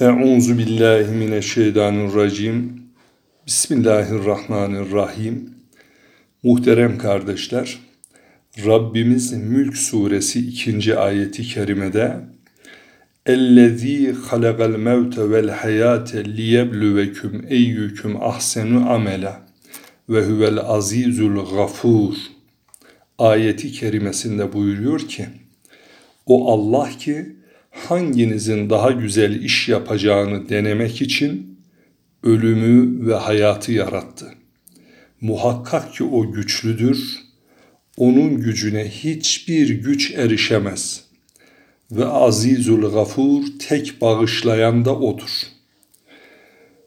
Euzu billahi mineşşeytanirracim. Bismillahirrahmanirrahim. Muhterem kardeşler, Rabbimiz Mülk Suresi 2. ayeti kerimede "Ellezî halakal mevte vel hayâte liyebluvekum eyyüküm ahsenu amela ve huvel azîzul gafûr" ayeti kerimesinde buyuruyor ki: O Allah ki hanginizin daha güzel iş yapacağını denemek için ölümü ve hayatı yarattı. Muhakkak ki o güçlüdür, onun gücüne hiçbir güç erişemez. Ve azizul gafur tek bağışlayan da odur.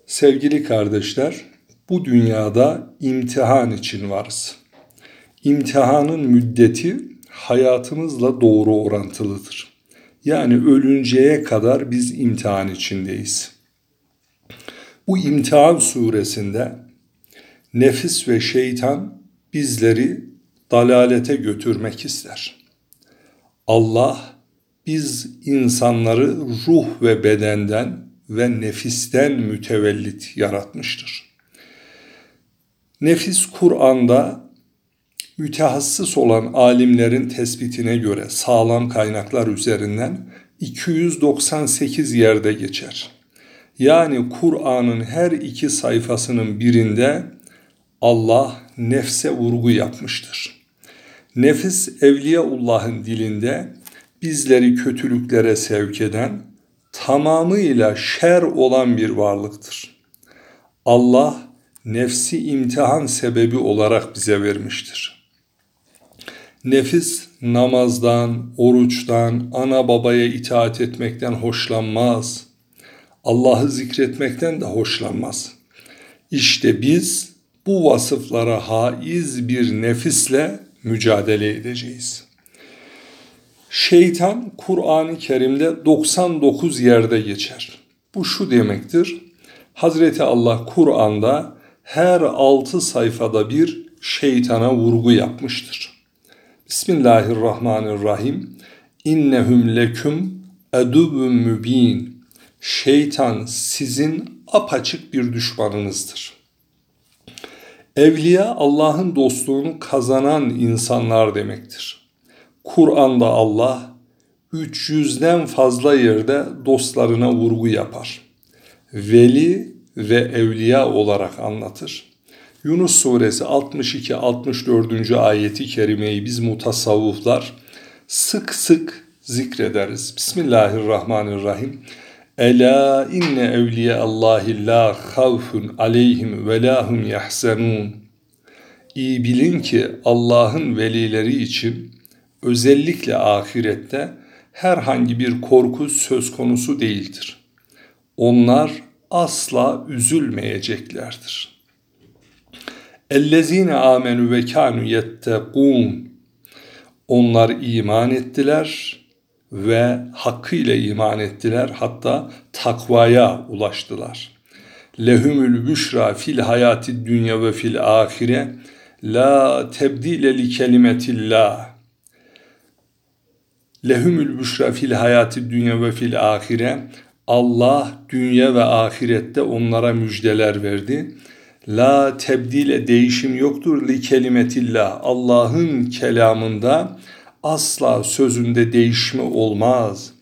Sevgili kardeşler, bu dünyada imtihan için varız. İmtihanın müddeti hayatımızla doğru orantılıdır. Yani ölünceye kadar biz imtihan içindeyiz. Bu imtihan suresinde nefis ve şeytan bizleri dalalete götürmek ister. Allah biz insanları ruh ve bedenden ve nefisten mütevellit yaratmıştır. Nefis Kur'an'da mütehassıs olan alimlerin tespitine göre sağlam kaynaklar üzerinden 298 yerde geçer. Yani Kur'an'ın her iki sayfasının birinde Allah nefse vurgu yapmıştır. Nefis Evliyaullah'ın dilinde bizleri kötülüklere sevk eden, tamamıyla şer olan bir varlıktır. Allah nefsi imtihan sebebi olarak bize vermiştir. Nefis namazdan, oruçtan, ana babaya itaat etmekten hoşlanmaz. Allah'ı zikretmekten de hoşlanmaz. İşte biz bu vasıflara haiz bir nefisle mücadele edeceğiz. Şeytan Kur'an-ı Kerim'de 99 yerde geçer. Bu şu demektir. Hazreti Allah Kur'an'da her 6 sayfada bir şeytana vurgu yapmıştır. Bismillahirrahmanirrahim. İnnehum leküm edubun mübin. Şeytan sizin apaçık bir düşmanınızdır. Evliya Allah'ın dostluğunu kazanan insanlar demektir. Kur'an'da Allah 300'den fazla yerde dostlarına vurgu yapar. Veli ve evliya olarak anlatır. Yunus suresi 62-64. ayeti kerimeyi biz mutasavvuflar sık sık zikrederiz. Bismillahirrahmanirrahim. Ela inne evliye Allahi la havfun aleyhim ve lahum yahzenun. İyi bilin ki Allah'ın velileri için özellikle ahirette herhangi bir korku söz konusu değildir. Onlar asla üzülmeyeceklerdir. Ellezine amenu ve kanu yettekun. Onlar iman ettiler ve hakkıyla iman ettiler hatta takvaya ulaştılar. Lehumül büşra fil hayati dünya ve fil ahire la tebdile li kelimetillah. Lehumül büşra fil hayati dünya ve fil ahire Allah dünya ve ahirette onlara müjdeler verdi. La tebdile değişim yoktur li kelimetillah. Allah'ın kelamında asla sözünde değişme olmaz.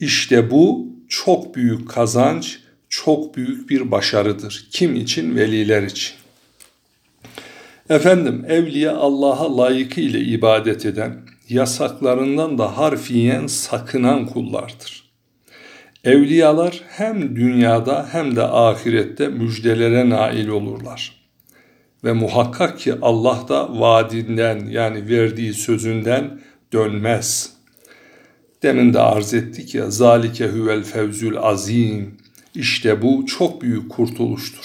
İşte bu çok büyük kazanç, çok büyük bir başarıdır. Kim için? Veliler için. Efendim evliya Allah'a layıkıyla ibadet eden, yasaklarından da harfiyen sakınan kullardır. Evliyalar hem dünyada hem de ahirette müjdelere nail olurlar. Ve muhakkak ki Allah da vaadinden yani verdiği sözünden dönmez. Demin de arz ettik ya zalike huvel fevzül azim. İşte bu çok büyük kurtuluştur.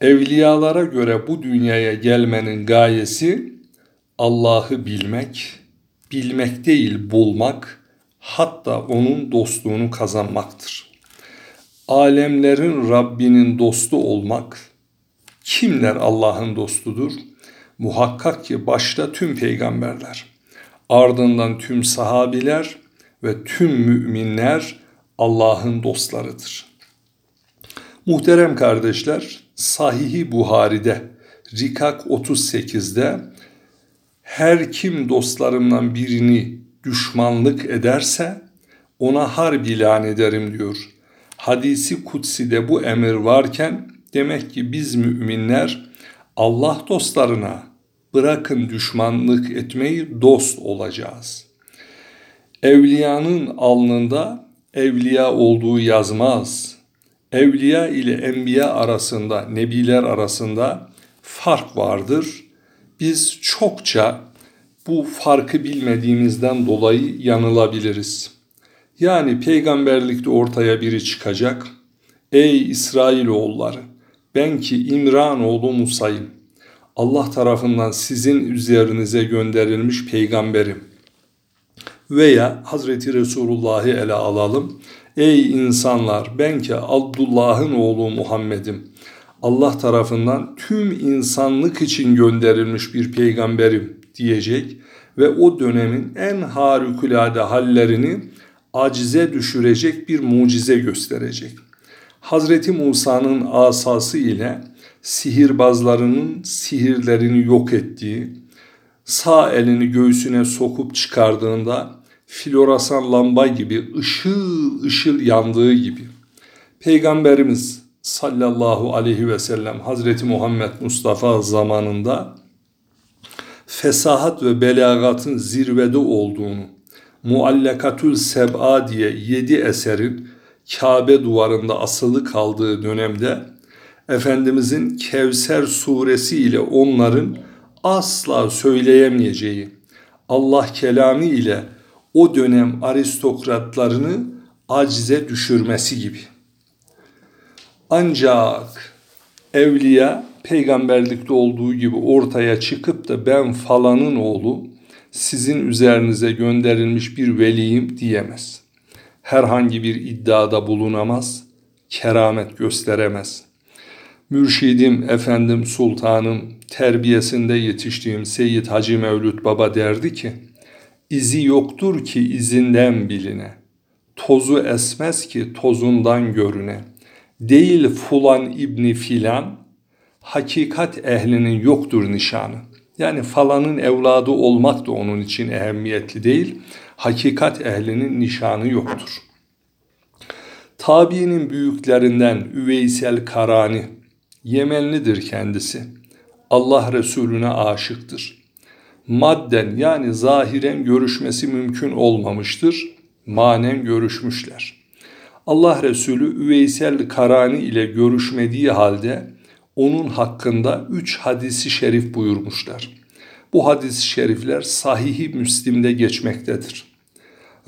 Evliyalara göre bu dünyaya gelmenin gayesi Allah'ı bilmek, bilmek değil bulmak, hatta onun dostluğunu kazanmaktır. Alemlerin Rabbinin dostu olmak, kimler Allah'ın dostudur? Muhakkak ki başta tüm peygamberler, ardından tüm sahabiler ve tüm müminler Allah'ın dostlarıdır. Muhterem kardeşler, Sahihi Buhari'de Rikak 38'de her kim dostlarımdan birini düşmanlık ederse ona harp ilan ederim diyor. Hadisi kutsi'de bu emir varken demek ki biz müminler Allah dostlarına bırakın düşmanlık etmeyi dost olacağız. Evliyanın alnında evliya olduğu yazmaz. Evliya ile enbiya arasında, nebiler arasında fark vardır. Biz çokça bu farkı bilmediğimizden dolayı yanılabiliriz. Yani peygamberlikte ortaya biri çıkacak. Ey İsrailoğulları ben ki İmran oğlu Musa'yım. Allah tarafından sizin üzerinize gönderilmiş peygamberim. Veya Hazreti Resulullah'ı ele alalım. Ey insanlar ben ki Abdullah'ın oğlu Muhammed'im. Allah tarafından tüm insanlık için gönderilmiş bir peygamberim diyecek ve o dönemin en harikulade hallerini acize düşürecek bir mucize gösterecek. Hazreti Musa'nın asası ile sihirbazlarının sihirlerini yok ettiği, sağ elini göğsüne sokup çıkardığında floresan lamba gibi ışıl ışıl yandığı gibi. Peygamberimiz sallallahu aleyhi ve sellem Hazreti Muhammed Mustafa zamanında fesahat ve belagatın zirvede olduğunu, Muallakatül Seb'a diye yedi eserin Kabe duvarında asılı kaldığı dönemde Efendimizin Kevser suresi ile onların asla söyleyemeyeceği Allah kelamı ile o dönem aristokratlarını acize düşürmesi gibi. Ancak evliya peygamberlikte olduğu gibi ortaya çıkıp da ben falanın oğlu sizin üzerinize gönderilmiş bir veliyim diyemez. Herhangi bir iddiada bulunamaz, keramet gösteremez. Mürşidim, efendim, sultanım, terbiyesinde yetiştiğim Seyyid Hacı Mevlüt Baba derdi ki, izi yoktur ki izinden biline, tozu esmez ki tozundan görüne, değil fulan ibni filan, hakikat ehlinin yoktur nişanı. Yani falanın evladı olmak da onun için ehemmiyetli değil. Hakikat ehlinin nişanı yoktur. Tabiinin büyüklerinden Üveysel Karani, Yemenlidir kendisi. Allah Resulüne aşıktır. Madden yani zahiren görüşmesi mümkün olmamıştır. Manen görüşmüşler. Allah Resulü Üveysel Karani ile görüşmediği halde onun hakkında üç hadisi şerif buyurmuşlar. Bu hadis-i şerifler sahihi Müslim'de geçmektedir.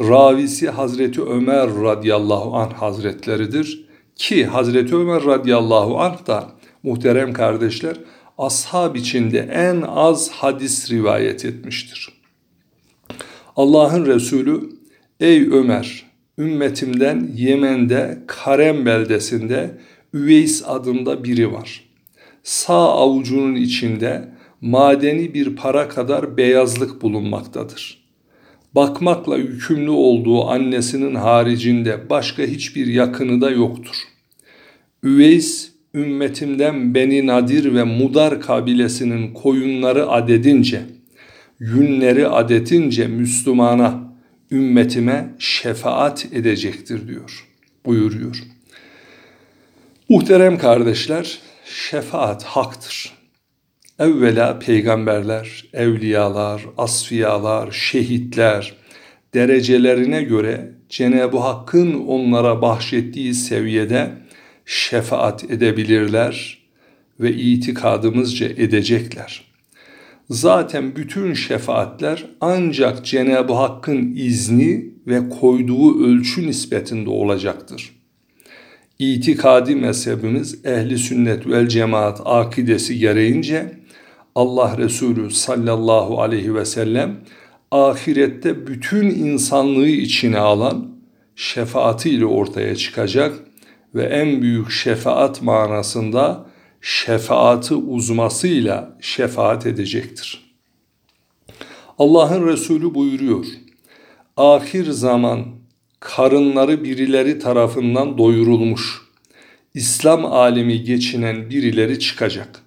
Ravisi Hazreti Ömer radıyallahu anh hazretleridir. Ki Hazreti Ömer radıyallahu anh da muhterem kardeşler ashab içinde en az hadis rivayet etmiştir. Allah'ın Resulü ey Ömer ümmetimden Yemen'de Karem beldesinde Üveys adında biri var sağ avucunun içinde madeni bir para kadar beyazlık bulunmaktadır. Bakmakla yükümlü olduğu annesinin haricinde başka hiçbir yakını da yoktur. Üveys ümmetimden Beni Nadir ve Mudar kabilesinin koyunları adedince, yünleri adetince Müslümana, ümmetime şefaat edecektir diyor, buyuruyor. Muhterem kardeşler, şefaat haktır. Evvela peygamberler, evliyalar, asfiyalar, şehitler derecelerine göre Cenab-ı Hakk'ın onlara bahşettiği seviyede şefaat edebilirler ve itikadımızca edecekler. Zaten bütün şefaatler ancak Cenab-ı Hakk'ın izni ve koyduğu ölçü nispetinde olacaktır itikadi mezhebimiz ehli sünnet vel cemaat akidesi gereğince Allah Resulü sallallahu aleyhi ve sellem ahirette bütün insanlığı içine alan şefaatiyle ortaya çıkacak ve en büyük şefaat manasında şefaati uzmasıyla şefaat edecektir. Allah'ın Resulü buyuruyor. Ahir zaman karınları birileri tarafından doyurulmuş, İslam alemi geçinen birileri çıkacak.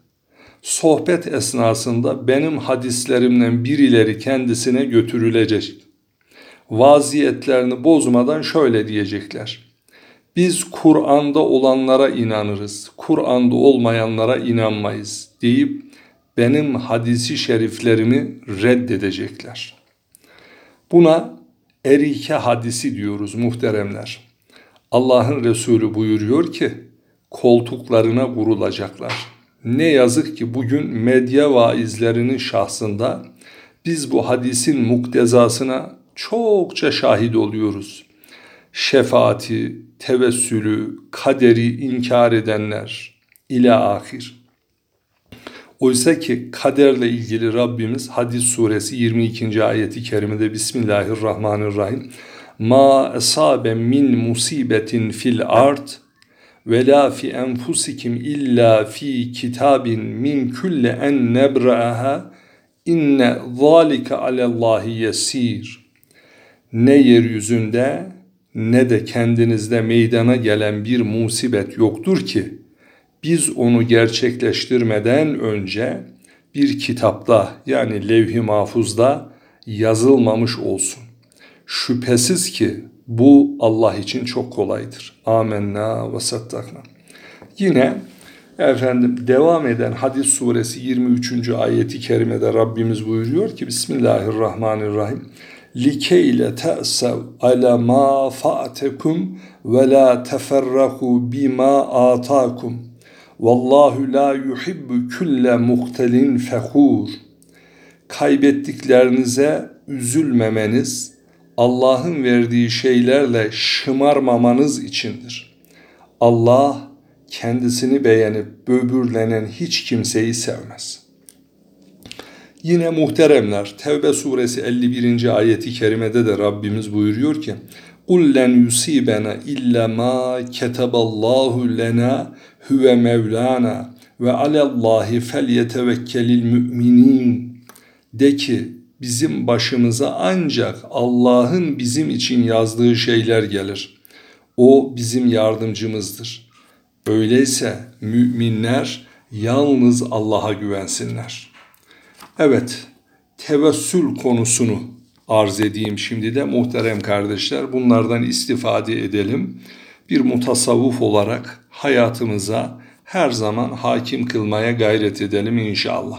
Sohbet esnasında benim hadislerimden birileri kendisine götürülecek. Vaziyetlerini bozmadan şöyle diyecekler. Biz Kur'an'da olanlara inanırız, Kur'an'da olmayanlara inanmayız deyip benim hadisi şeriflerimi reddedecekler. Buna erike hadisi diyoruz muhteremler. Allah'ın Resulü buyuruyor ki koltuklarına vurulacaklar. Ne yazık ki bugün medya vaizlerinin şahsında biz bu hadisin muktezasına çokça şahit oluyoruz. Şefaati, tevessülü, kaderi inkar edenler ila ahir. Oysa ki kaderle ilgili Rabbimiz Hadis suresi 22. ayeti kerimede Bismillahirrahmanirrahim Ma esabe min musibetin fil ard ve la fi enfusikim illa fi kitabin min kulli en nebra'aha inne zalike alallahi yesir. Ne yeryüzünde ne de kendinizde meydana gelen bir musibet yoktur ki biz onu gerçekleştirmeden önce bir kitapta yani levh-i mahfuzda yazılmamış olsun. Şüphesiz ki bu Allah için çok kolaydır. Amenna ve sattakna. Yine efendim devam eden Hadis suresi 23. ayeti kerimede Rabbimiz buyuruyor ki Bismillahirrahmanirrahim. Te'sev ala ma fa'tekum ve la teferraku bima atakum. Vallahu la yuhibbu kulle muhtelin fehur. Kaybettiklerinize üzülmemeniz, Allah'ın verdiği şeylerle şımarmamanız içindir. Allah kendisini beğenip böbürlenen hiç kimseyi sevmez. Yine muhteremler Tevbe suresi 51. ayeti kerimede de Rabbimiz buyuruyor ki قُلْ لَنْ يُسِيبَنَا اِلَّا مَا كَتَبَ اللّٰهُ لَنَا huve mevlana ve alallahi fel yetevekkelil müminin de ki bizim başımıza ancak Allah'ın bizim için yazdığı şeyler gelir. O bizim yardımcımızdır. Öyleyse müminler yalnız Allah'a güvensinler. Evet, tevessül konusunu arz edeyim şimdi de muhterem kardeşler. Bunlardan istifade edelim. Bir mutasavvuf olarak hayatımıza her zaman hakim kılmaya gayret edelim inşallah.